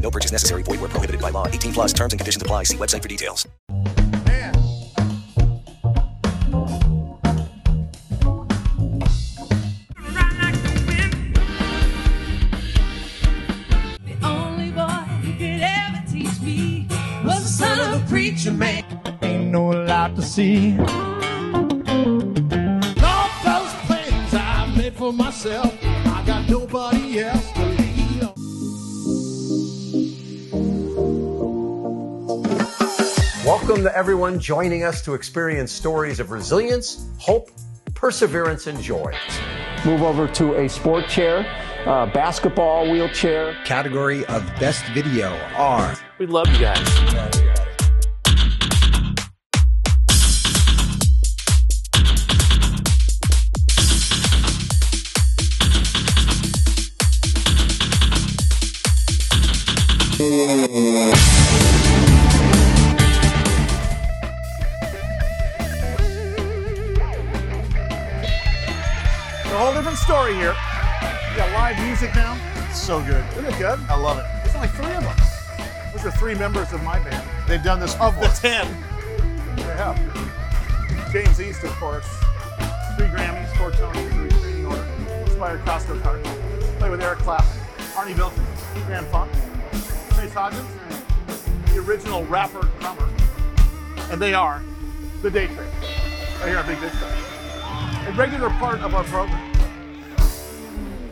No purchase necessary. Void where prohibited by law. 18 plus terms and conditions apply. See website for details. The only boy who could ever teach me was the son of a preacher man. Ain't no lot to see. All those plans I made for myself, I got nobody else Welcome to everyone joining us to experience stories of resilience, hope, perseverance, and joy. move over to a sport chair, uh, basketball wheelchair. category of best video are We love you guys. So good. Isn't it good? I love it. It's only three of them. Those are three members of my band. They've done this of the ten. They have. James East, of course. Three Grammys, four Tonys, three Training Order. Inspired Costco card. Play with Eric Clapton, Arnie Belton, Grand Funk, Trace Hodgins, the original rapper drummer. And they are the Day. Right here on Big Stuff a regular part of our program.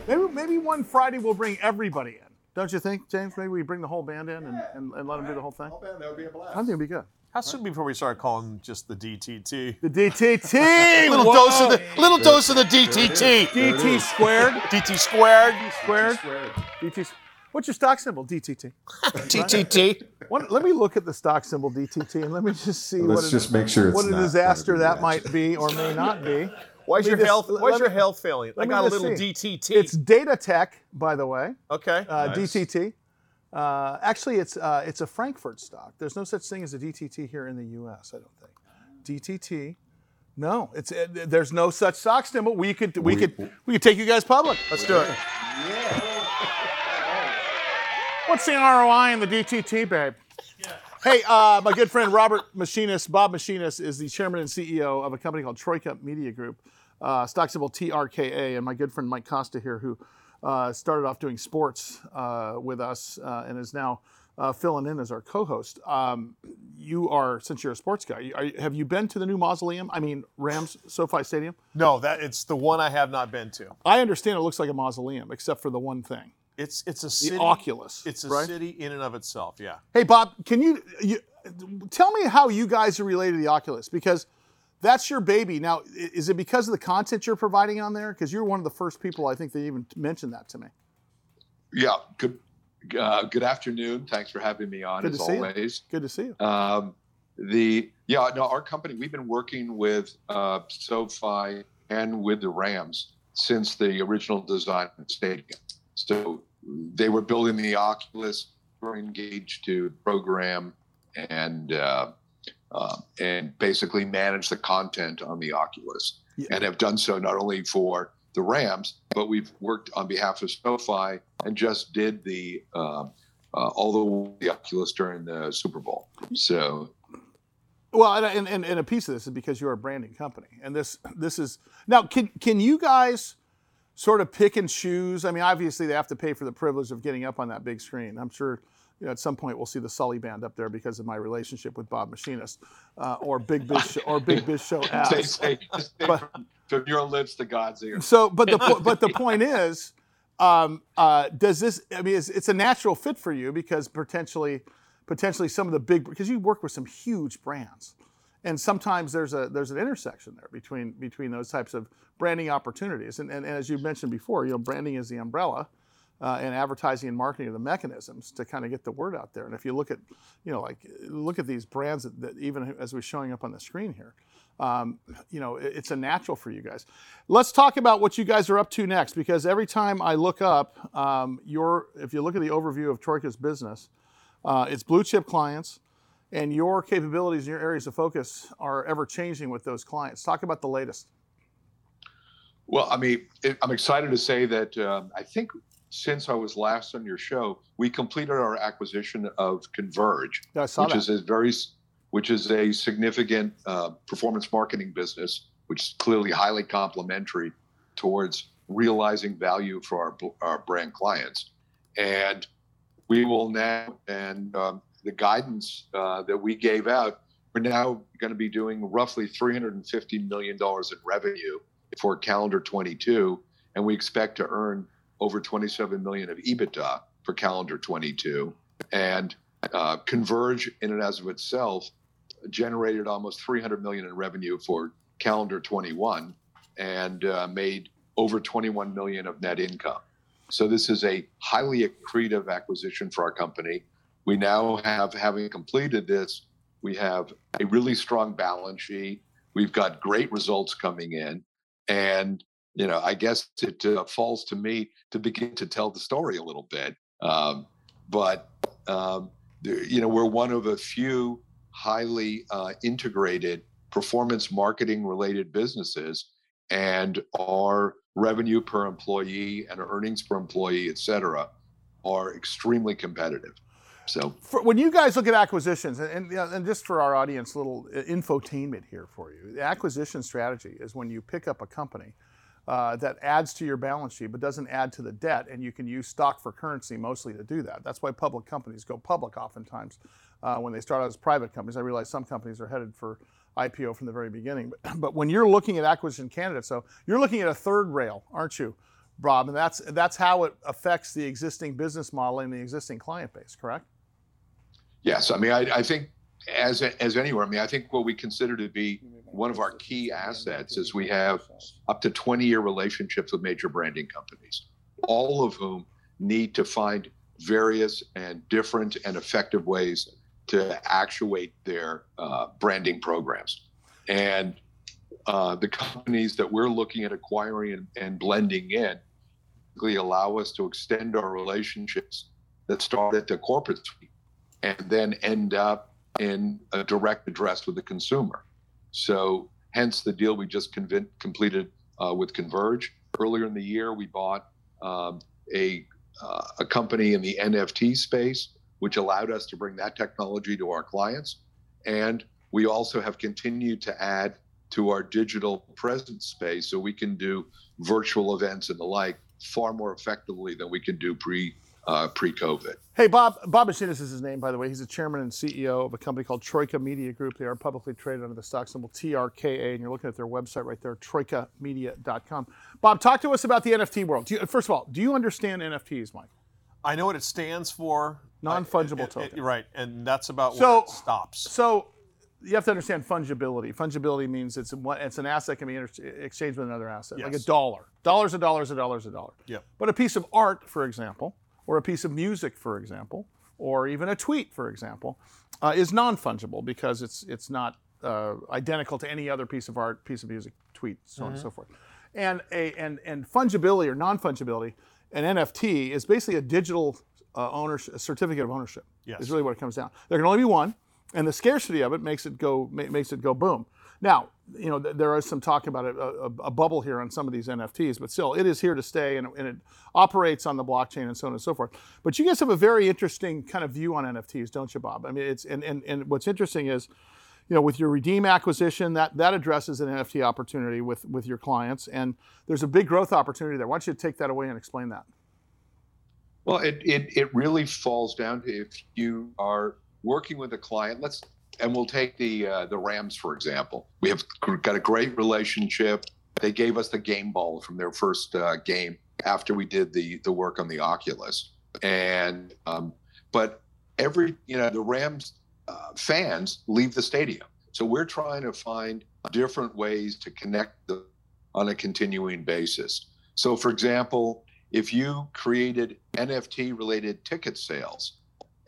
Maybe, maybe one Friday we'll bring everybody in. Don't you think, James? Maybe we bring the whole band in and, and, and let them do the whole thing. Whole band, that would be a blast. I think it'd be good. How soon before we start calling just the DTT? The DTT! little Whoa! dose of the little dose of the DTT. DT squared. DT squared. Squared. DT. What's your stock symbol? DTT. TTT. What, let me look at the stock symbol DTT and let me just see Let's what, a- just make sure it's what a disaster that might be or may not be. Why's your health? let- Why's your me- health failing? I got a little see. DTT. It's Data Tech, by the way. okay. Uh, DTT. Uh, actually, it's uh, it's a Frankfurt stock. There's no such thing as a DTT here in the U.S. I don't think. DTT. No, it's uh, there's no such stock symbol. We could we, We- could we could take you guys public. Let's do it. What's the ROI in the DTT, babe? Hey, uh, my good friend Robert Machinist, Bob Machinist, is the chairman and CEO of a company called Troika Media Group, uh, stock symbol TRKA, and my good friend Mike Costa here, who uh, started off doing sports uh, with us uh, and is now uh, filling in as our co-host. Um, you are, since you're a sports guy, are, have you been to the new mausoleum? I mean, Rams SoFi Stadium. No, that it's the one I have not been to. I understand it looks like a mausoleum, except for the one thing, It's it's a city, the. Oculus. It's a right? city in and of itself. Yeah. Hey, Bob, can you, you tell me how you guys are related to the Oculus? Because that's your baby. Now, is it because of the content you're providing on there? Because you're one of the first people I think that even mentioned that to me. Yeah, good uh, good afternoon. Thanks for having me on Good as see you. always. Good to see you. Um, the yeah, no, our company we've been working with uh, SoFi and with the Rams since the original design of the stadium. So they were building the Oculus, were engaged to program and uh, uh, and basically manage the content on the Oculus, Yeah. and have done so not only for the Rams, but we've worked on behalf of SoFi and just did the um, uh, all the, the Oculus during the Super Bowl. So Well, and, and, and, and a piece of this is because you're a branding company, and this this is now. Can can you guys sort of pick and choose? I mean, obviously they have to pay for the privilege of getting up on that big screen. I'm sure. You know, at some point, we'll see the Sully band up there because of my relationship with Bob Machinist, uh, or Big Biz Show, or Big Biz Show say, abs. say, say But- from, from your lips to God's ear. So, but the but the point is, um, uh, does this? I mean, it's, it's a natural fit for you because potentially, potentially some of the big because you work with some huge brands, and sometimes there's a there's an intersection there between between those types of branding opportunities. And and, and as you mentioned before, you know, branding is the umbrella. Uh, and advertising and marketing are the mechanisms to kind of get the word out there. And if you look at, you know, like look at these brands that, that even as we're showing up on the screen here, um, you know, it- it's a natural for you guys. Let's talk about what you guys are up to next, because every time I look up um, your, if you look at the overview of Troika's business, uh, it's blue chip clients, and your capabilities and your areas of focus are ever changing with those clients. Talk about the latest. Well, I mean, I'm excited to say that um, I think since I was last on your show, we completed our acquisition of Converge, Yeah, which that. is a very, which is a significant uh, performance marketing business, which is clearly highly complementary towards realizing value for our, our brand clients. And we will now, and um, the guidance uh, that we gave out, we're now going to be doing roughly $350 million in revenue for calendar 22, and we expect to earn over 27 million of EBITDA for calendar 22. And uh, Converge, in and as of itself, generated almost 300 million in revenue for calendar 21, and uh, made over 21 million of net income. So this is a highly accretive acquisition for our company. We now have, having completed this, we have a really strong balance sheet. We've got great results coming in, and you know, I guess it uh, falls to me to begin to tell the story a little bit. Um, but um, you know, we're one of a few highly uh, integrated performance marketing related businesses, and our revenue per employee and earnings per employee, et cetera, are extremely competitive. So For, when you guys look at acquisitions, and, and, and just for our audience, a little uh, infotainment here for you. The acquisition strategy is when you pick up a company uh, that adds to your balance sheet but doesn't add to the debt, and you can use stock for currency mostly to do that. That's why public companies go public oftentimes uh, when they start out as private companies. I realize some companies are headed for IPO from the very beginning, but, but when you're looking at acquisition candidates, so you're looking at a third rail, aren't you, Rob? And that's that's how it affects the existing business model and the existing client base, correct? Yes, I mean, I, I think as as anywhere, I mean, I think what we consider to be one of our key assets is we have up to 20 year relationships with major branding companies, all of whom need to find various and different and effective ways to actuate their uh, branding programs. And uh, the companies that we're looking at acquiring and, and blending in basically allow us to extend our relationships that start at the corporate suite and then end up in a direct address with the consumer. So, hence the deal we just convin- completed uh, with Converge. Earlier in the year, we bought um, a, uh, a company in the NFT space, which allowed us to bring that technology to our clients. And we also have continued to add to our digital presence space so we can do virtual events and the like far more effectively than we can do pre uh, pre COVID. Hey, Bob. Bob Machinist is his name, by the way. He's the chairman and CEO of a company called Troika Media Group. They are publicly traded under the stock symbol TRKA, and you're looking at their website right there, troikamedia.com. Bob, talk to us about the NFT world. Do you, first of all, do you understand NFTs, Mike? I know what it stands for. Non-fungible I- it- token. it- right, and that's about So- where it stops. So you have to understand fungibility. Fungibility means it's one, it's an asset can be inter- exchanged with another asset, like a dollar. Dollar's a dollar's a dollar's a dollar. Yeah. But a piece of art, for example, or a piece of music, for example, or even a tweet, for example, uh, is non-fungible because it's it's not uh, identical to any other piece of art, piece of music, tweet, so on and so forth. And a and and fungibility or non-fungibility, an NFT is basically a digital uh, ownership, a certificate of ownership. Yes. Is really what it comes down. There can only be one, and the scarcity of it makes it go ma- makes it go boom. Now, you know, there is some talk about a, a, a bubble here on some of these NFTs, but still, it is here to stay, and, and it operates on the blockchain and so on and so forth. But you guys have a very interesting kind of view on NFTs, don't you, Bob? I mean, it's and and, and what's interesting is, you know, with your Redeem acquisition, that that addresses an NFT opportunity with with your clients, and there's a big growth opportunity there. Why don't you take that away and explain that? Well, it, it, it really falls down to if you are working with a client, let's, and we'll take the, uh, the Rams, for example. We have got a great relationship. They gave us the game ball from their first uh, game after we did the, the work on the Oculus. And, um, but every, you know, the Rams uh, fans leave the stadium. So we're trying to find different ways to connect them on a continuing basis. So, for example, if you created NFT related ticket sales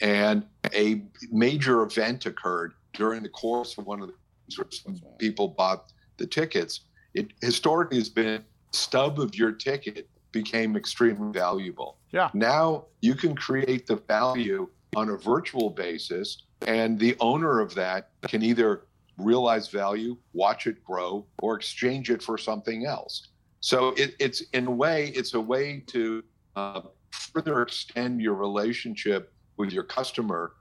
and a major event occurred during the course of one of the people bought the tickets, it historically has been stub of your ticket became extremely valuable. Yeah. Now you can create the value on a virtual basis, and the owner of that can either realize value, watch it grow, or exchange it for something else. So it, it's in a way, it's a way to uh, further extend your relationship with your customer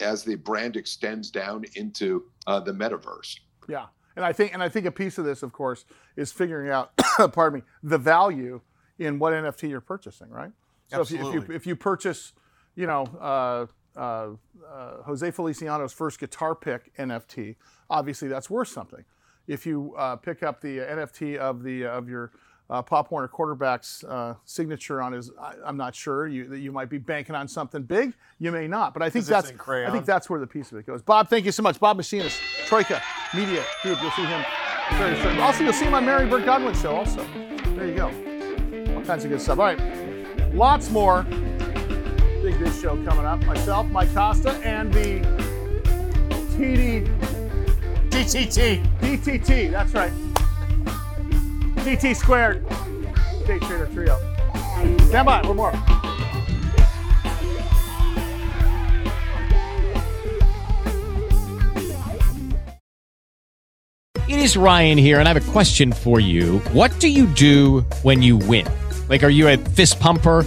as the brand extends down into uh, the metaverse. Yeah, and I think and I think a piece of this, of course, is figuring out, pardon me, the value in what NFT you're purchasing, right? So if you, if you if you purchase, you know, uh, uh, uh, Jose Feliciano's first guitar pick NFT, obviously that's worth something. If you uh, pick up the NFT of the of your uh, Pop Warner quarterback's uh, signature on his, I, I'm not sure. You that you might be banking on something big. You may not, but I think that's I think that's where the piece of it goes. Bob, thank you so much. Bob Machinist, Troika Media Group. You'll see him very soon. Also, you'll see him on Mary Burt Godwin show. Also, there you go. All kinds of good stuff. All right, lots more. Big Biz show coming up. Myself, Mike Costa, and the TD TTT. DTT. That's right. TT squared. Day Trader Trio. Stand by. One more. It is Ryan here, and I have a question for you. What do you do when you win? Like, are you a fist pumper?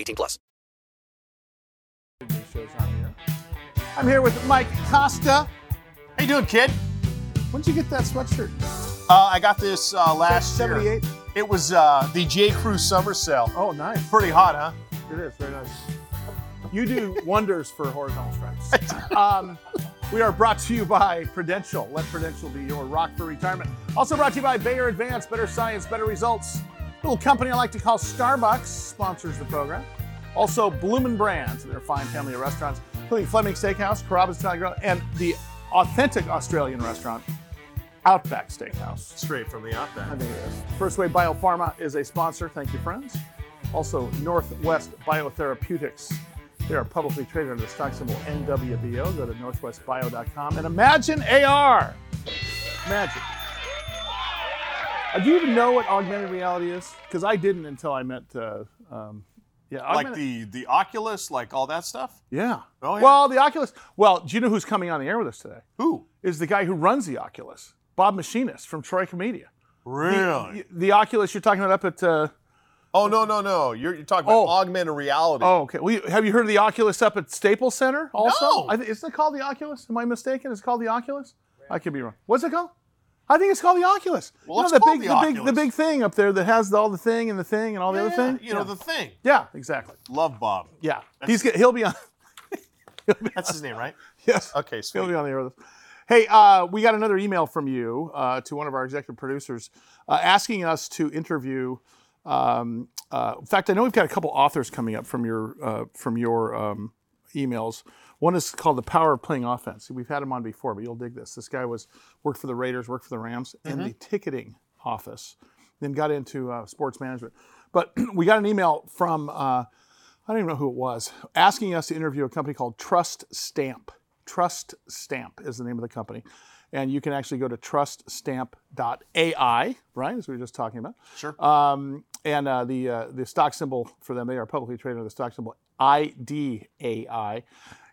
18 plus. I'm here with Mike Costa. How you doing, kid? When did you get that sweatshirt? Uh, I got this uh, last year. 78? It was uh, the J. Crew summer sale. Oh, nice. Pretty hot, huh? It is very nice. You do wonders for horizontal stripes. Um, we are brought to you by Prudential. Let Prudential be your rock for retirement. Also brought to you by Bayer Advance. Better science, better results. Little company I like to call Starbucks sponsors the program. Also, Bloomin' Brands, their fine family of restaurants, including Fleming Steakhouse, Carrabba's Italian Grill, and the authentic Australian restaurant, Outback Steakhouse. Straight from the outback. I think it is. FirstWave BioPharma is a sponsor. Thank you, friends. Also, Northwest Biotherapeutics. They are publicly traded under the stock symbol NWBO. Go to northwestbio.com and imagine AR. Imagine. Uh, do you even know what augmented reality is? Because I didn't until I met. Uh, um, yeah, Like the the Oculus, like all that stuff. Yeah. Oh, yeah. Well, the Oculus. Well, do you know who's coming on the air with us today? Who? Is the guy who runs the Oculus, Bob Machinist from Troika Media. Really? The, the Oculus you're talking about up at. Uh, Oh no no no! You're, you're talking about Oh. augmented reality. oh, okay. Well, you, have you heard of the Oculus up at Staples Center? Also, No. I th- isn't it called the Oculus? Am I mistaken? Is it called the Oculus? I could be wrong. What's it called? I think it's called the Oculus. Well, you know the big, the the, big, the big thing up there that has all the thing and the thing and all the other Yeah, thing. You know yeah. the thing. yeah, exactly. Love Bob. Yeah, he's get- he'll be on. That's his name, right? yes. Okay, He'll be on the air with us. Hey, uh, we got another email from you uh, to one of our executive producers uh, asking us to interview. Um, uh, in fact, I know we've got a couple authors coming up from your uh, from your um, emails. One is called the power of playing offense. We've had him on before, but you'll dig this. This guy was worked for the Raiders, worked for the Rams in the ticketing office, then got into uh, sports management. But we got an email from uh, I don't even know who it was asking us to interview a company called Trust Stamp. Trust Stamp is the name of the company. And you can actually go to truststamp.ai, right, as we were just talking about. Sure. Um, and uh, the uh, the stock symbol for them, they are publicly traded under the stock symbol IDAI.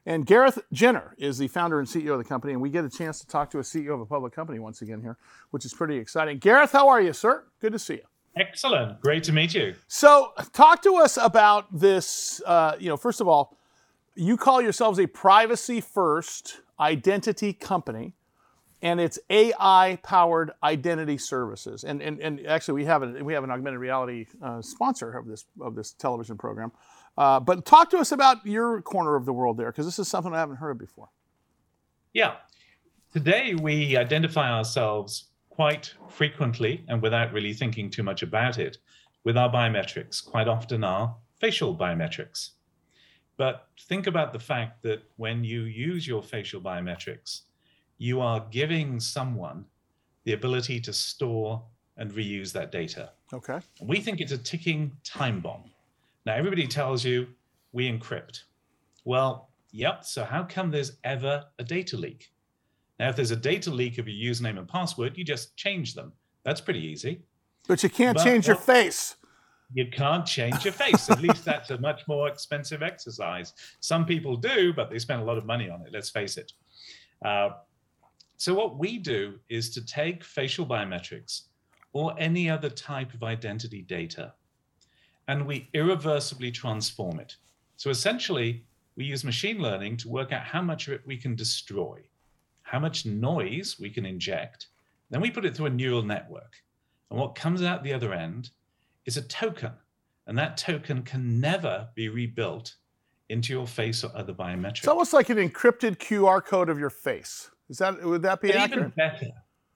And Gareth Genner is the founder and CEO of the company, and we get a chance to talk to a CEO of a public company once again here, which is pretty exciting. Gareth, how are you, sir? Good to see you. Excellent. Great to meet you. So, talk to us about this. Uh, you know, first of all, you call yourselves a privacy first identity company, and it's AI powered identity services. And, and, and actually, we have, a, we have an augmented reality uh, sponsor of this, of this television program. Uh, but talk to us about your corner of the world there, because this is something I haven't heard of before. Yeah. Today, we identify ourselves quite frequently and without really thinking too much about it with our biometrics, quite often our facial biometrics. But think about the fact that when you use your facial biometrics, you are giving someone the ability to store and reuse that data. Okay. We think it's a ticking time bomb. Now, everybody tells you we encrypt. Well, yep, so how come there's ever a data leak? Now, if there's a data leak of your username and password, you just change them. That's pretty easy. But you can't But change your face. You can't change your face. At least that's a much more expensive exercise. Some people do, but they spend a lot of money on it, let's face it. Uh, so, what we do is to take facial biometrics or any other type of identity data and we irreversibly transform it. So, essentially, we use machine learning to work out how much of it we can destroy, how much noise we can inject. Then we put it through a neural network. And what comes out the other end is a token. And that token can never be rebuilt into your face or other biometrics. It's almost like an encrypted QR code of your face. Is that would that be But accurate? even better.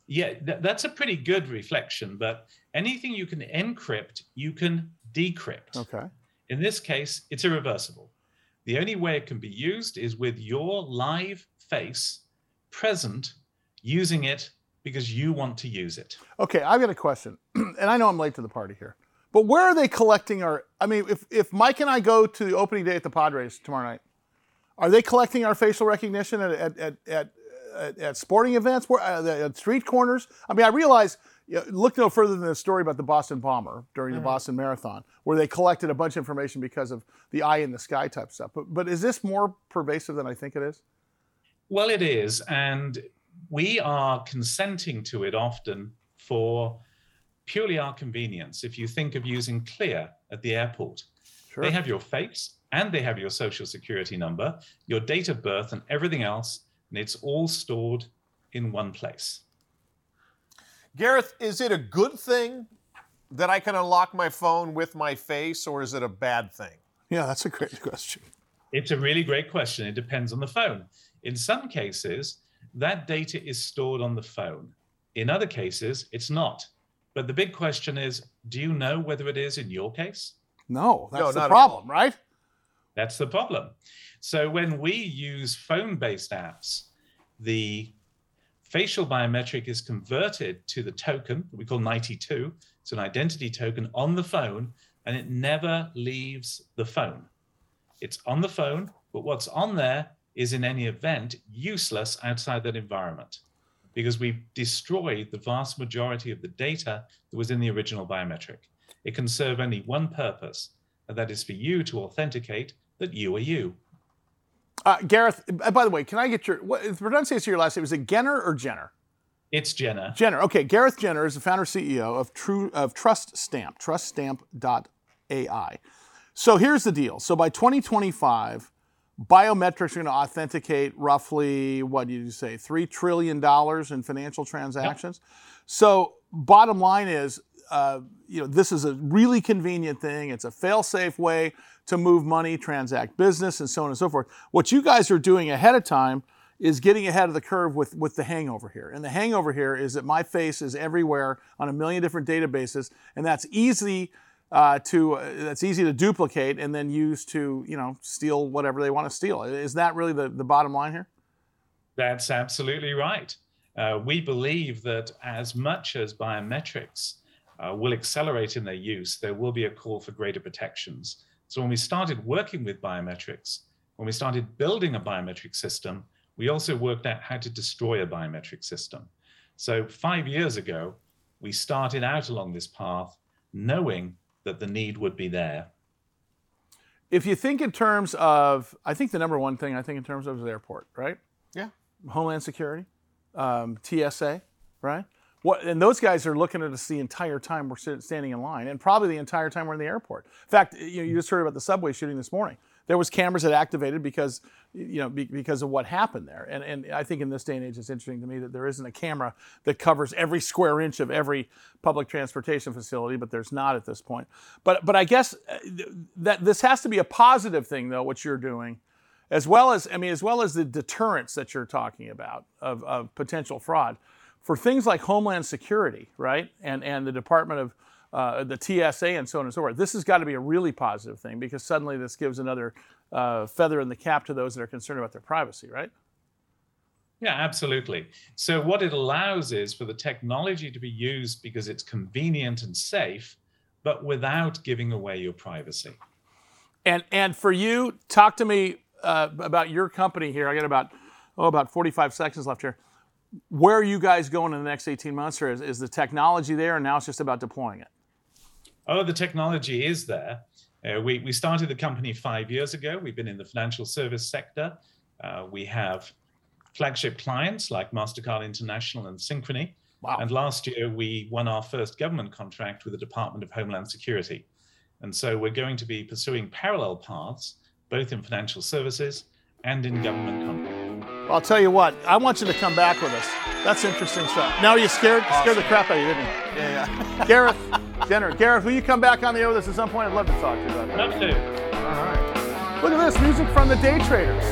Yeah, th- that's a pretty good reflection. But anything you can encrypt, you can decrypt. Okay. In this case, it's irreversible. The only way it can be used is with your live face present, using it because you want to use it. Okay, I've got a question, and I know I'm late to the party here, but where are they collecting our? I mean, if if Mike and I go to the opening day at the Padres tomorrow night, are they collecting our facial recognition at at at at, at, at sporting events, where, uh, at street corners? I mean, I realize. You know, look no further than the story about the Boston bomber during the Mhm. Boston Marathon, where they collected a bunch of information because of the eye in the sky type stuff. But but is this more pervasive than I think it is? Well, it is. And we are consenting to it often for purely our convenience. If you think of using Clear at the airport, Sure. they have your face and they have your social security number, your date of birth, and everything else. And it's all stored in one place. Gareth, is it a good thing that I can unlock my phone with my face, or is it a bad thing? Yeah, that's a great question. It's a really great question. It depends on the phone. In some cases, that data is stored on the phone. In other cases, it's not. But the big question is do you know whether it is in your case? No, that's No, the problem, right? That's the problem. So when we use phone based apps, the facial biometric is converted to the token that we call IT2. It's an identity token on the phone, and it never leaves the phone. It's on the phone, but what's on there is in any event useless outside that environment because we've destroyed the vast majority of the data that was in the original biometric. It can serve only one purpose, and that is for you to authenticate that you are you. Uh, Gareth, uh, by the way, can I get your what, the pronunciation of your last name? Is it Genner or Jenner? It's Jenna. Jenner. Okay, Gareth Genner is the founder CEO of True of Trust Stamp, truststamp.ai. So here's the deal. So by 2025, biometrics are going to authenticate roughly what did you say, three trillion dollars in financial transactions. So bottom line is, uh, you know, this is a really convenient thing. It's a fail-safe way to move money, transact business, and so on and so forth. What you guys are doing ahead of time is getting ahead of the curve with, with the hangover here. And the hangover here is that my face is everywhere on a million different databases, and that's easy uh, to uh, that's easy to duplicate and then use to you know steal whatever they want to steal. Is that really the, the bottom line here? That's absolutely right. Uh, we believe that as much as biometrics uh, will accelerate in their use, there will be a call for greater protections. So when we started working with biometrics, when we started building a biometric system, we also worked out how to destroy a biometric system. So five years ago, we started out along this path knowing that the need would be there. If you think in terms of, I think the number one thing I think in terms of is airport, right? Yeah. Homeland Security, um, TSA, right? What, and those guys are looking at us the entire time we're standing in line, and probably the entire time we're in the airport. In fact, you, know, you just heard about the subway shooting this morning. There was cameras that activated because, you know, be, because of what happened there. And, and I think in this day and age, it's interesting to me that there isn't a camera that covers every square inch of every public transportation facility, but there's not at this point. But but I guess uh, that this has to be a positive thing, though, what you're doing as well as I mean, as well as the deterrence that you're talking about of, of potential fraud, for things like Homeland Security, right, and and the Department of uh, the TSA and so on and so forth. This has got to be a really positive thing because suddenly this gives another uh, feather in the cap to those that are concerned about their privacy, right? Yeah, absolutely. So what it allows is for the technology to be used because it's convenient and safe, but without giving away your privacy. And and for you, talk to me uh, about your company here. I got about oh about 45 seconds left here. Where are you guys going in the next 18 months, or is, is the technology there, and now it's just about deploying it? Oh, the technology is there. Uh, we, we started the company five years ago. We've been in the financial service sector. Uh, we have flagship clients like MasterCard International and Synchrony. Wow. And last year, we won our first government contract with the Department of Homeland Security. And so we're going to be pursuing parallel paths both in financial services and in government companies. I'll tell you what, I want you to come back with us. That's interesting stuff. Now you scared awesome. scared the crap out of you, didn't you? Yeah, yeah. Gareth Genner. Gareth, will you come back on the air with us at some point? I'd love to talk to you about that. Love to. All right. Look at this music from the Day Traders.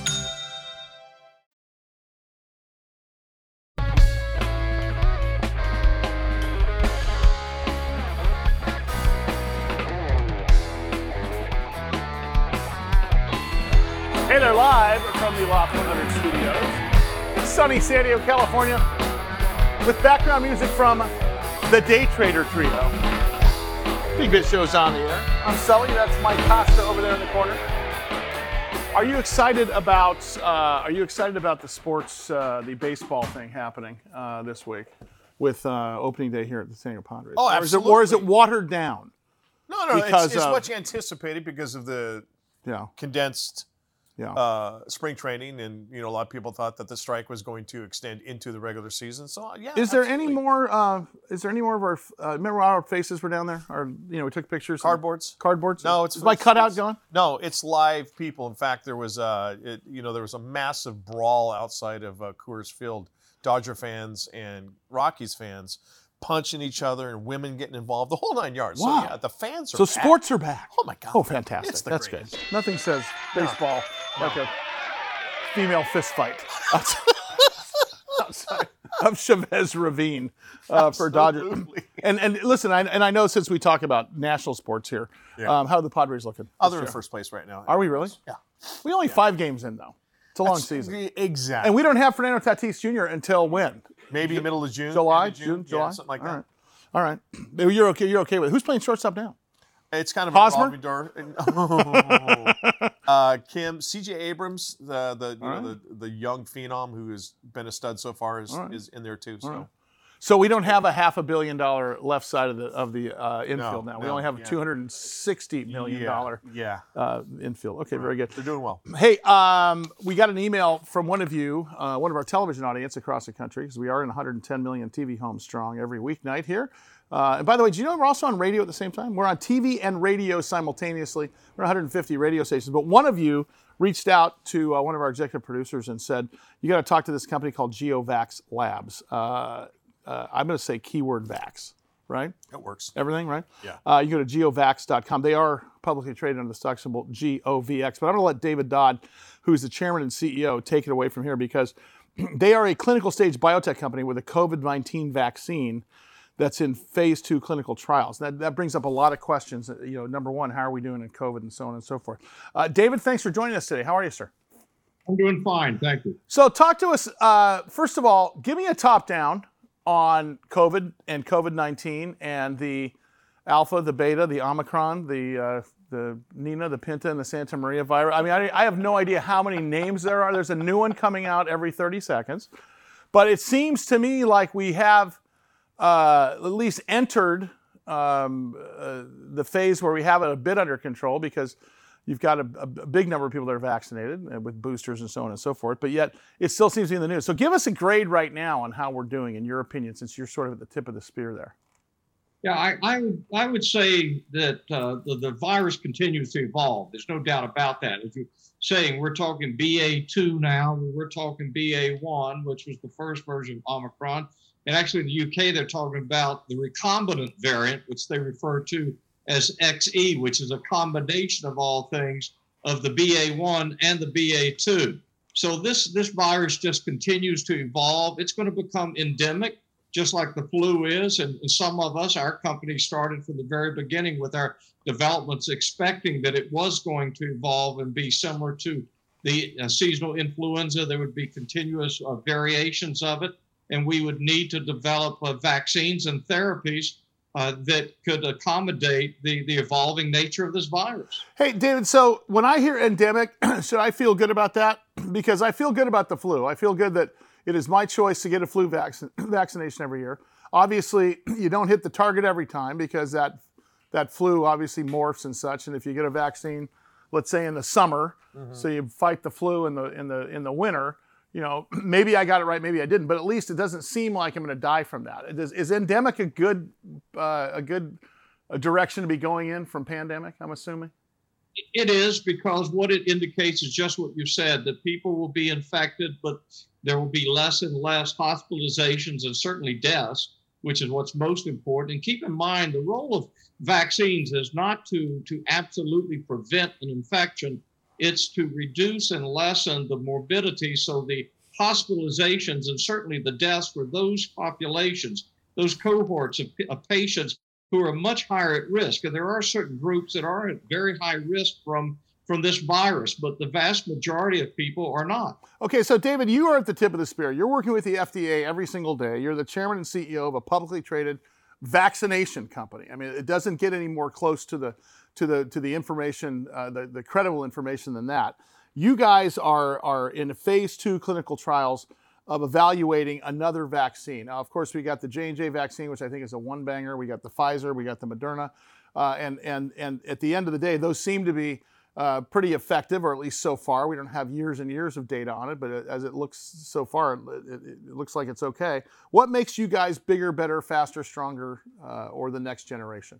San Diego, California, with background music from the Day Trader Trio. Big Biz Show's on the air. I'm Sully, that's Mike Costa over there in the corner. Are you excited about? Uh, are you excited about the sports, uh, the baseball thing happening uh, this week with uh, opening day here at the San Diego Padres? Oh, Or is, it, or is it watered down? No, no, Because it's, it's of- much anticipated because of the Yeah. condensed Yeah. uh, spring training, and you know a lot of people thought that the strike was going to extend into the regular season. So uh, yeah, Is there any more? Uh, is there any more of our? Uh, remember our faces were down there, or you know, we took pictures. Cardboards. Cardboards. No, it's is my cutout it's- gone. No, it's live people. In fact, there was uh, it, you know, there was a massive brawl outside of uh, Coors Field. Dodger fans and Rockies fans punching each other and women getting involved. The whole nine yards. Wow. So yeah, the fans are. So back. sports are back. Oh my God. Oh, fantastic. It's the That's greatest. good. Nothing says baseball like a female fist fight. outside of Chavez Ravine uh, for Dodgers. And and listen, I, and I know since we talk about national sports here, Yeah. um, how are the Padres looking? This they're in year? first place right now. Are we really? Yeah. We only five games in though. It's a long season. Exactly. And we don't have Fernando Tatis Jr. until when? Maybe middle of June. July, of June, Yeah, July, something like All that. right. All right. Maybe You're okay. You're okay with it. Who's playing shortstop now? It's kind of Hosmer? revolving uh, Kim, C.J. Abrams, the the you know right. the, the young phenom who has been a stud so far, is, right. is in there too. So. So we don't have a half a billion dollar left side of the of the uh, infield now. We no, only have a yeah. two hundred and sixty million dollar Yeah, uh, infield. Okay, very good. they're doing well. Hey, um, we got an email from one of you, uh, one of our television audience across the country, because we are in 110 million TV homes strong every weeknight here. Uh, and by the way, do you know we're also on radio at the same time? We're on TV and radio simultaneously. We're 150 radio stations. But one of you reached out to uh, one of our executive producers and said, "You got to talk to this company called GeoVax Labs." Uh, uh, I'm going to say keyword Vax, right? That works. Everything, right? Yeah. Uh, you go to geovax.com. They are publicly traded under the stock symbol GOVX. But I'm going to let David Dodd, who's the chairman and CEO, take it away from here because they are a clinical stage biotech company with a COVID 19 vaccine that's in phase two clinical trials. That, that brings up a lot of questions. Uh, You know, number one, how are we doing in COVID and so on and so forth. Uh, David, thanks for joining us today. How are you, sir? I'm doing fine, thank you. So, talk to us. Uh, first of all, give me a top down on COVID and COVID 19 and the Alpha, the Beta, the Omicron, the uh, the Nina, the Pinta, and the Santa Maria virus. I mean, I, I have no idea how many names there are. There's a new one coming out every 30 seconds. But it seems to me like we have uh, at least entered um, uh, the phase where we have it a bit under control because you've got a, a big number of people that are vaccinated uh, with boosters and so on and so forth. But yet it still seems to be in the news. So give us a grade right now on how we're doing, in your opinion, since you're sort of at the tip of the spear there. Yeah, I, I would I would say that uh, the, the virus continues to evolve. There's no doubt about that. As you're saying, we're talking BA2 now. We're talking BA1, which was the first version of Omicron. And actually, in the UK, they're talking about the recombinant variant, which they refer to as XE, which is a combination of all things of the BA1 and the BA2. So this this virus just continues to evolve. It's going to become endemic just like the flu is. And, and some of us, our company started from the very beginning with our developments, expecting that it was going to evolve and be similar to the uh, seasonal influenza. There would be continuous uh, variations of it, and we would need to develop uh, vaccines and therapies uh, that could accommodate the, the evolving nature of this virus. Hey, David, so when I hear endemic, should I feel good about that? Because I feel good about the flu. I feel good that it is my choice to get a flu vac- vaccination every year. Obviously, you don't hit the target every time because that that flu obviously morphs and such. And if you get a vaccine, let's say in the summer, Mhm. so you fight the flu in the in the in the winter, you know, maybe I got it right, maybe I didn't, but at least it doesn't seem like I'm going to die from that. Is, is endemic a good uh, a good direction to be going in from pandemic? I'm assuming. It is because what it indicates is just what you said that people will be infected, but there will be less and less hospitalizations and certainly deaths, which is what's most important. And keep in mind the role of vaccines is not to, to absolutely prevent an infection, it's to reduce and lessen the morbidity. So the hospitalizations and certainly the deaths for those populations, those cohorts of, of patients who are much higher at risk. And there are certain groups that are at very high risk from from this virus, but the vast majority of people are not. Okay, so David, you are at the tip of the spear. You're working with the FDA every single day. You're the chairman and CEO of a publicly traded vaccination company. I mean, it doesn't get any more close to the to the to the information, uh, the the credible information than that. You guys are are in phase two clinical trials of evaluating another vaccine. Now, of course, we got the J and J vaccine, which I think is a one banger. We got the Pfizer, we got the Moderna, uh, and and and at the end of the day, those seem to be uh, pretty effective, or at least so far. We don't have years and years of data on it, but as it looks so far, it, it, it looks like it's okay. What makes you guys bigger, better, faster, stronger, uh, or the next generation?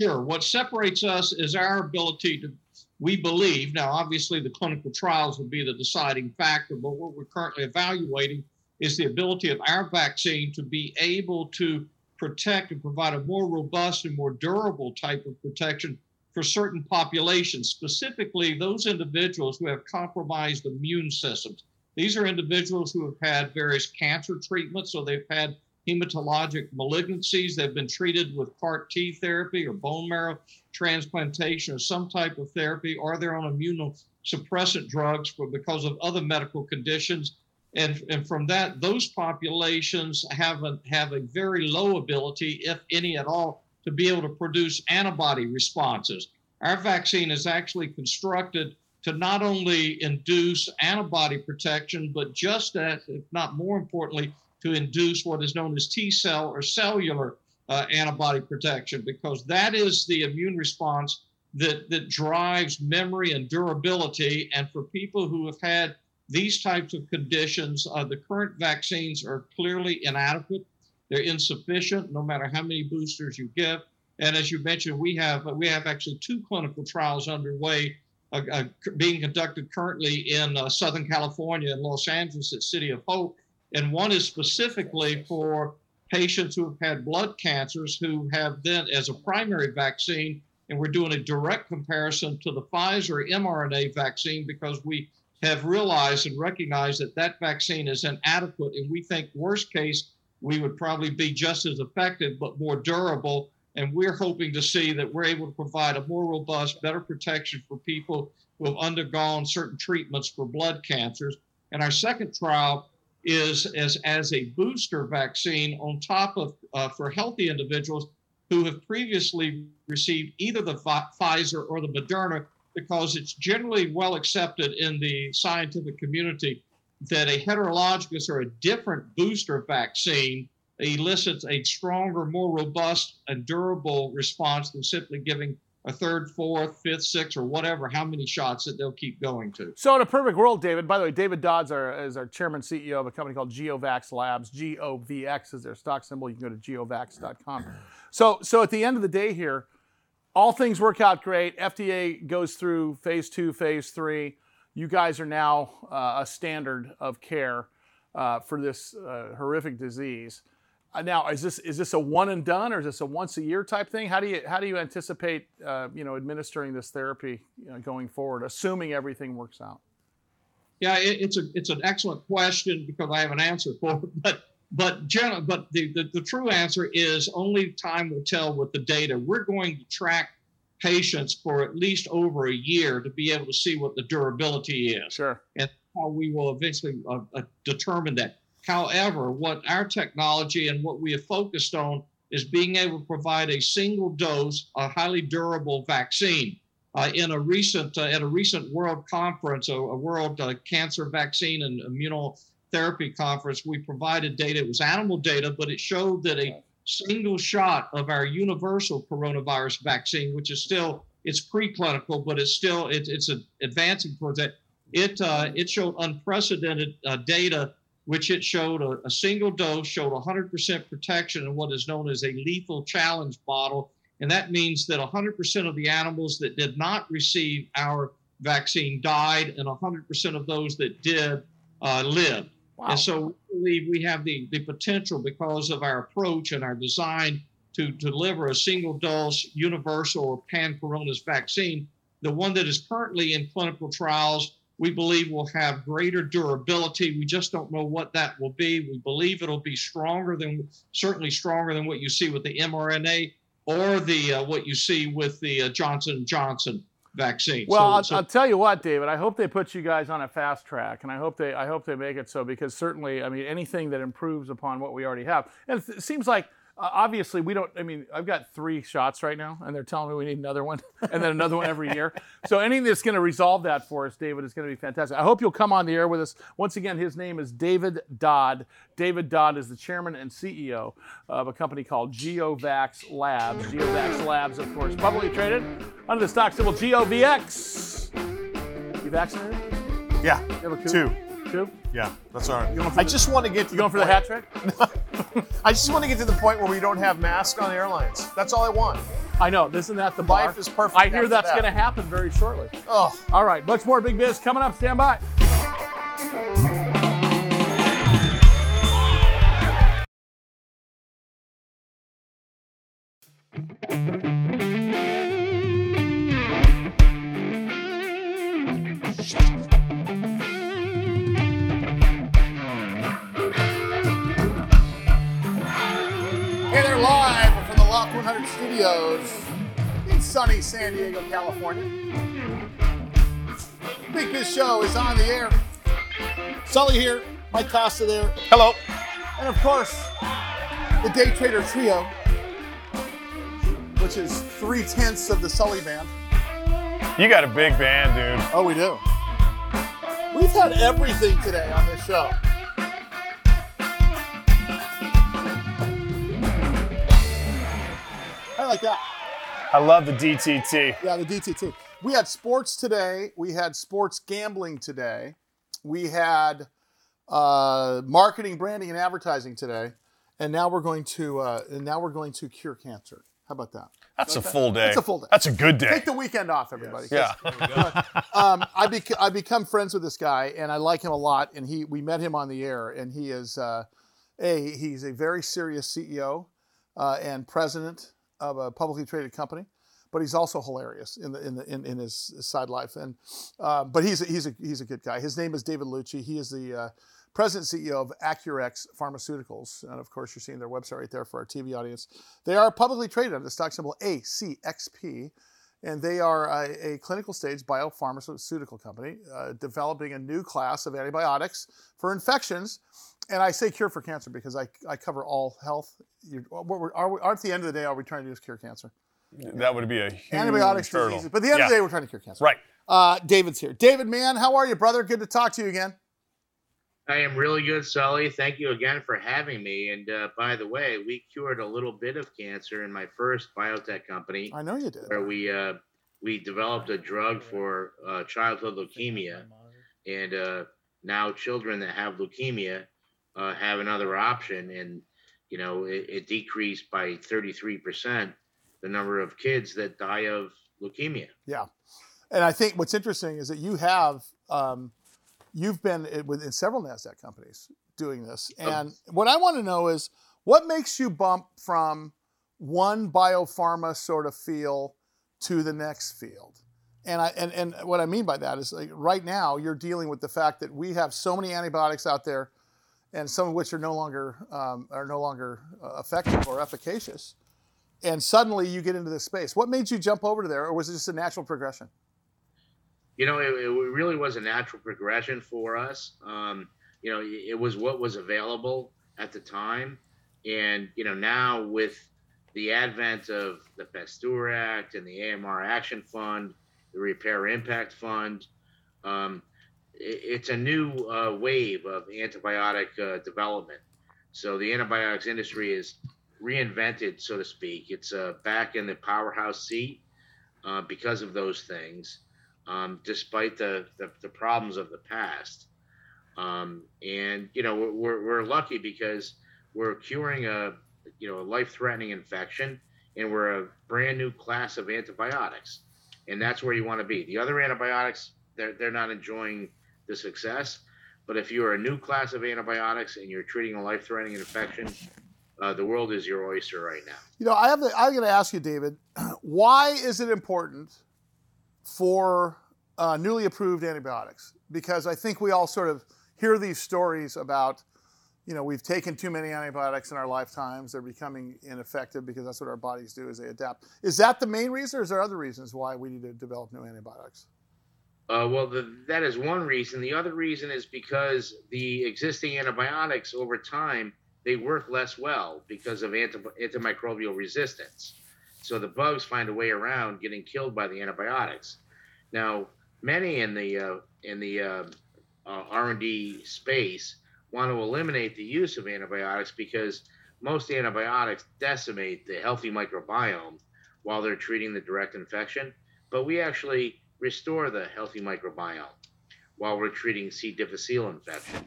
Sure. What separates us is our ability to, we believe, now obviously the clinical trials will be the deciding factor, but what we're currently evaluating is the ability of our vaccine to be able to protect and provide a more robust and more durable type of protection for certain populations, specifically those individuals who have compromised immune systems. These are individuals who have had various cancer treatments, so they've had hematologic malignancies. They've been treated with CAR T therapy or bone marrow transplantation or some type of therapy, or they're on immunosuppressant drugs for because of other medical conditions. And, and from that, those populations have a, have a very low ability, if any at all, to be able to produce antibody responses. Our vaccine is actually constructed to not only induce antibody protection, but just as, if not more importantly, to induce what is known as T cell or cellular uh, antibody protection, because that is the immune response that, that drives memory and durability. And for people who have had these types of conditions, uh, the current vaccines are clearly inadequate. They're insufficient, no matter how many boosters you give. And as you mentioned, we have we have actually two clinical trials underway, uh, uh, being conducted currently in uh, Southern California in Los Angeles at City of Hope, and one is specifically for patients who have had blood cancers who have then as a primary vaccine, and we're doing a direct comparison to the Pfizer mRNA vaccine because we have realized and recognized that that vaccine is inadequate, and we think worst case we would probably be just as effective but more durable. And we're hoping to see that we're able to provide a more robust, better protection for people who have undergone certain treatments for blood cancers. And our second trial is as, as a booster vaccine on top of uh, for healthy individuals who have previously received either the Pfizer or the Moderna, because it's generally well accepted in the scientific community that a heterologous or a different booster vaccine elicits a stronger, more robust, and durable response than simply giving a third, fourth, fifth, sixth, or whatever, how many shots that they'll keep going to. So, in a perfect world, David, by the way, David Dodds is our chairman CEO of a company called GeoVax Labs. GOVX is their stock symbol. You can go to geovax.com. So, so at the end of the day here, all things work out great. FDA goes through phase two, phase three. You guys are now uh, a standard of care uh, for this uh, horrific disease. Uh, now, is this is this a one and done, or is this a once a year type thing? How do you how do you anticipate uh, you know administering this therapy you know, going forward, assuming everything works out? Yeah, it, it's a it's an excellent question because I have an answer for it, but but general, but the, the, the true answer is only time will tell with the data. We're going to track patients for at least over a year to be able to see what the durability is. Sure. And how we will eventually uh, uh, determine that. However, what our technology and what we have focused on is being able to provide a single dose, a highly durable vaccine. Uh, in a recent uh, at a recent world conference, a, a world uh, cancer vaccine and immunotherapy conference, we provided data. It was animal data, but it showed that a single shot of our universal coronavirus vaccine, which is still it's preclinical, but it's still it, it's advancing towards that. It uh, it showed unprecedented uh, data which it showed a, a single dose showed 100% protection in what is known as a lethal challenge model. And that means that 100% of the animals that did not receive our vaccine died, and 100% of those that did uh, lived. Wow. And so believe we have the, the potential because of our approach and our design to, deliver a single dose universal or pan coronavirus vaccine. The one that is currently in clinical trials we believe will have greater durability. We just don't know what that will be. We believe it'll be stronger than, certainly stronger than what you see with the mRNA or the uh, what you see with the uh, Johnson Johnson vaccine. Well, so, I'll, so, I'll, tell you what, David. I hope they put you guys on a fast track, and I hope they I hope they make it so because certainly, I mean, anything that improves upon what we already have, and it seems like uh, obviously we don't i mean i've got three shots right now and they're telling me we need another one and then another one every year. So anything that's going to resolve that for us david is going to be fantastic. I hope you'll come on the air with us. Once again his name is david dodd. David dodd is the chairman and ceo of a company called geovax labs. Geovax labs of course publicly traded under the stock symbol govx you vaccinated? Yeah you two. Two yeah that's all right i just want to get to you going for the hat trick I just want to get to the point where we don't have masks on airlines. That's all I want. I know. Isn't that the life bar? is perfect? I hear that's going to happen very shortly. Oh, all right. Much more big biz coming up. Stand by. Studios in sunny San Diego, California. Big Biz Show is on the air. Sully here, Mike Costa there. Hello. And of course, the Day Trader Trio. which is three tenths of the Sully band. You got a big band, dude. Oh, we do. We've had everything today on this show. Like that. I love the DTT. Yeah, the DTT. We had sports today. We had sports gambling today. We had uh, marketing, branding, and advertising today. And now we're going to uh, and now we're going to cure cancer. How about that? That's Like a that? full day. That's a full day. That's a good day. Take the weekend off, everybody. Yeah. um, I bec- I become friends with this guy, and I like him a lot. And he we met him on the air, and he is uh, a he's a very serious CEO uh, and president of a publicly traded company, but he's also hilarious in the in the in, in his side life. And uh, but he's a, he's a he's a good guy. His name is David Luci. He is the uh, president CEO of Acurx Pharmaceuticals, and of course you're seeing their website right there for our TV audience. They are publicly traded under the stock symbol ACXP and they are a, a clinical stage biopharmaceutical company uh, developing a new class of antibiotics for infections. And I say cure for cancer because I, I cover all health. You, what we're, are we, at the end of the day, are we trying to do is cure cancer? That would be a huge Antibiotics, hurdle. diseases. But at the end of the day, we're trying to cure cancer. Right. Uh, David's here. David, man, how are you, brother? Good to talk to you again. I am really good, Sully. Thank you again for having me. And uh, by the way, we cured a little bit of cancer in my first biotech company. I know you did. Where we uh, we developed a drug for uh, childhood leukemia, and uh, now children that have leukemia uh, have another option, and you know it, it decreased by thirty three percent the number of kids that die of leukemia. Yeah. And I think what's interesting is that you have, um, you've been within several NASDAQ companies doing this. And what I want to know is what makes you bump from one biopharma sort of feel to the next field? And, I, and, and what I mean by that is like right now you're dealing with the fact that we have so many antibiotics out there and some of which are no longer, um, are no longer uh, effective or efficacious. And suddenly you get into this space. What made you jump over to there or was it just a natural progression? you know, it, it really was a natural progression for us. Um, you know, it, was what was available at the time, and you know, now with the advent of the Pasteur Act and the AMR Action Fund, the Repair Impact Fund, um, it's a new uh, wave of antibiotic uh, development. So the antibiotics industry is reinvented, so to speak. It's uh, back in the powerhouse seat uh, because of those things um, despite the, the, the problems of the past. Um, and you know we're, we're, lucky because we're curing a you know a life-threatening infection, and we're a brand new class of antibiotics, and that's where you want to be. The other antibiotics they're they're not enjoying the success, but if you're a new class of antibiotics and you're treating a life-threatening infection, uh, the world is your oyster right now. You know, I have. The, I'm going to ask you, David. Why is it important for uh, newly approved antibiotics? Because I think we all sort of hear these stories about, you know, we've taken too many antibiotics in our lifetimes. They're becoming ineffective because that's what our bodies do as they adapt. Is that the main reason, or is there other reasons why we need to develop new antibiotics? Uh, well, the, that is one reason. The other reason is because the existing antibiotics over time they work less well because of anti- antimicrobial resistance. So the bugs find a way around getting killed by the antibiotics. Now, many in the uh, in the uh, uh, R&D space want to eliminate the use of antibiotics because most antibiotics decimate the healthy microbiome while they're treating the direct infection. But we actually restore the healthy microbiome while we're treating C. difficile infection.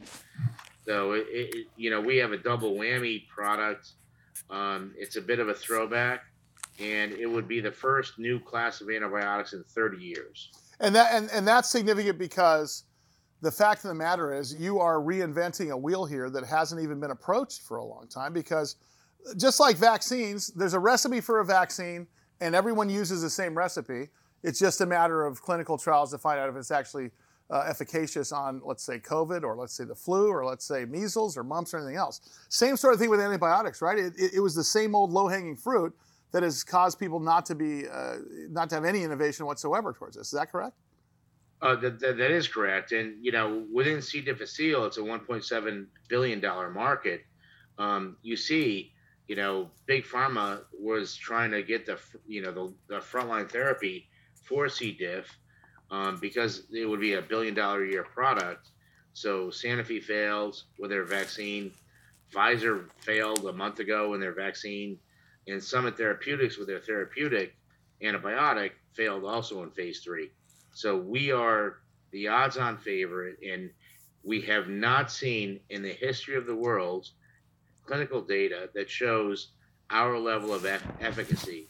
So, it, it, you know, we have a double whammy product. Um, it's a bit of a throwback, and it would be the first new class of antibiotics in 30 years. And that and, and that's significant because the fact of the matter is you are reinventing a wheel here that hasn't even been approached for a long time because just like vaccines, there's a recipe for a vaccine and everyone uses the same recipe. It's just a matter of clinical trials to find out if it's actually uh, efficacious on, let's say, COVID or let's say the flu or let's say measles or mumps or anything else. Same sort of thing with antibiotics, right? It, it, it was the same old low-hanging fruit that has caused people not to be, uh, not to have any innovation whatsoever towards this. Is that correct? Uh, that, that, that is correct. And, you know, within C. difficile, it's a $1.7 billion market. Um, you see you know, big pharma was trying to get the you know the, the frontline therapy for C. diff um, because it would be a billion dollar a year product. So Sanofi failed with their vaccine. Pfizer failed a month ago with their vaccine, and Summit Therapeutics with their therapeutic antibiotic failed also in phase three. So we are the odds-on favorite, and we have not seen in the history of the world clinical data that shows our level of eff- efficacy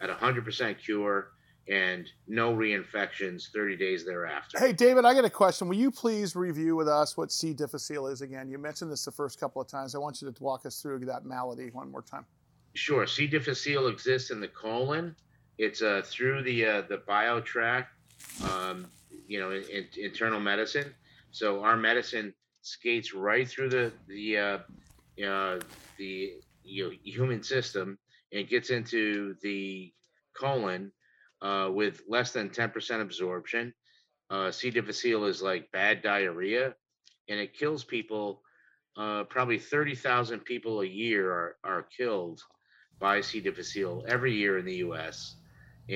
at 100% cure and no reinfections 30 days thereafter. Hey, David, I got a question. Will you please review with us what C. difficile is again? You mentioned this the first couple of times. I want you to walk us through that malady one more time. Sure. C. difficile exists in the colon. It's uh, through the uh, the bio tract, um, you know, in, in, internal medicine. So our medicine skates right through the the uh, uh, the you know, human system and gets into the colon uh, with less than 10% absorption. Uh, C. difficile is like bad diarrhea, and it kills people. Uh, probably 30,000 people a year are, are killed by C. difficile every year in the U.S.,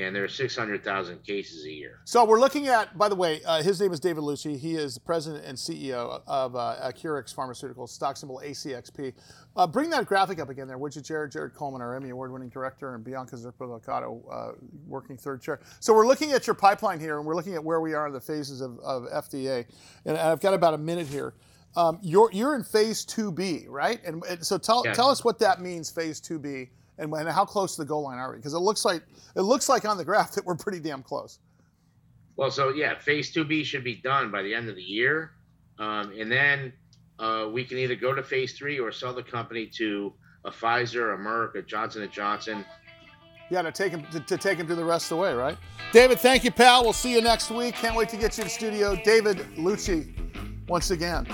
and there are 600,000 cases a year. So we're looking at, by the way, uh, his name is David Luci. He is the president and CEO of uh, Acurx Pharmaceuticals, stock symbol ACXP. Uh, bring that graphic up again there, would you, Jared? Jared Coleman, our Emmy Award-winning director, and Bianca Zerpa uh, working third chair. So we're looking at your pipeline here, and we're looking at where we are in the phases of, of FDA. And I've got about a minute here. Um, you're, you're in phase 2B, right? And, and so tell, Yeah. tell us what that means, phase 2B, and, and how close to the goal line are we? Because it looks like it looks like on the graph that we're pretty damn close. Well, so yeah, phase 2B should be done by the end of the year. Um, and then uh, we can either go to phase three or sell the company to a Pfizer, a Merck, a Johnson & Johnson. Yeah, to take him to, to take him to the rest of the way, right? David, thank you, pal. We'll see you next week. Can't wait to get you in studio. David Luci, once again,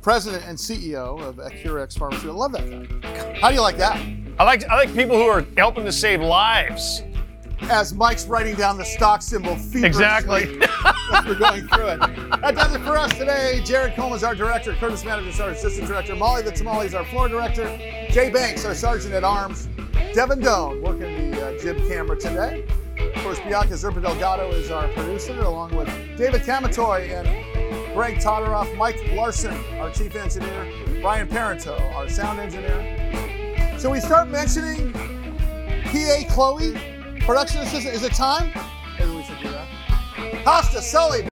president and CEO of Pharmaceutical. I love that guy. How do you like that? I like I like people who are helping to save lives. As Mike's writing down the stock symbol feverishly Exactly. as we're going through it. That does it for us today. Jared Coleman is our director. Curtis Madden is our assistant director. Molly the Tamale is our floor director. Jay Banks, our sergeant at arms. Devin Doan working the uh, jib camera today. Of course, Bianca Zerpa Delgado is our producer, along with David Kamatoy and Greg Todoroff, Mike Larson, our chief engineer, Brian Parento, our sound engineer. So we start mentioning PA Chloe, production assistant. Is it time? Maybe we should do that. Costa Sully.